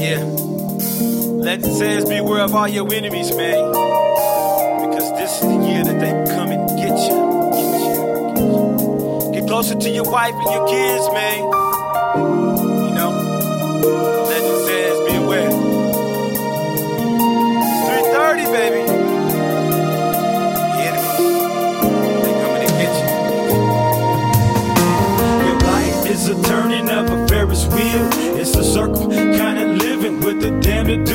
Yeah. Let the sands beware of all your enemies, man. Because this is the year that they come and get you. Get, you, get, you. get closer to your wife and your kids, man. and it.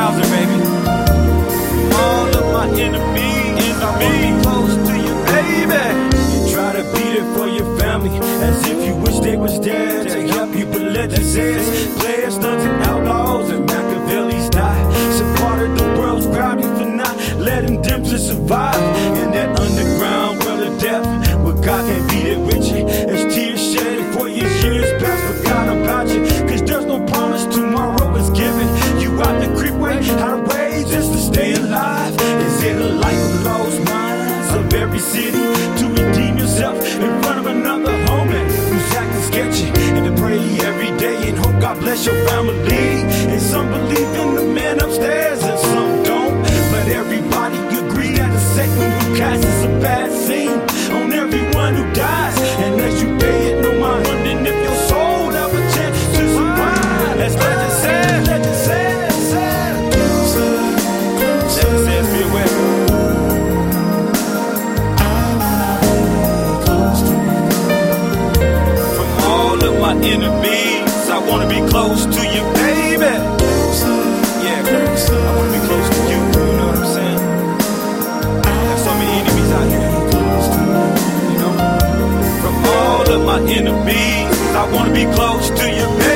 Bowser, baby. All of my enemies, And I'm close to you, baby. You try to beat it for your family, as if you wish they was dead to help you, but legends is players, thugs, and outlaws, and Machiavelli's die. Supported the world's gravity for not letting them to survive in that underground world of death, where God can't God bless your family. And some believe in I wanna be close to you, baby. Yeah, I wanna be close to you. You know what I'm saying? I have so many enemies out here. You know, from all of my enemies, I wanna be close to you, baby.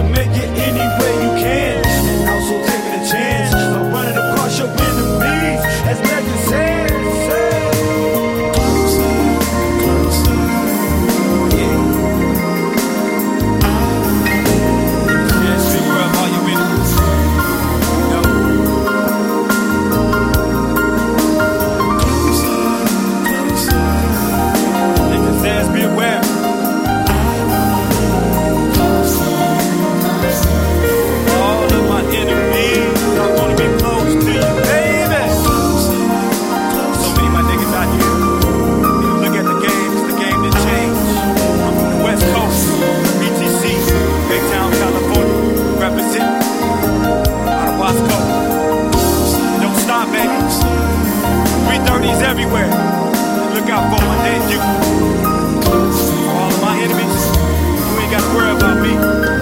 to make it anywhere. enemies everywhere. Look out for my day, you. For all of my enemies, you ain't got to worry about me.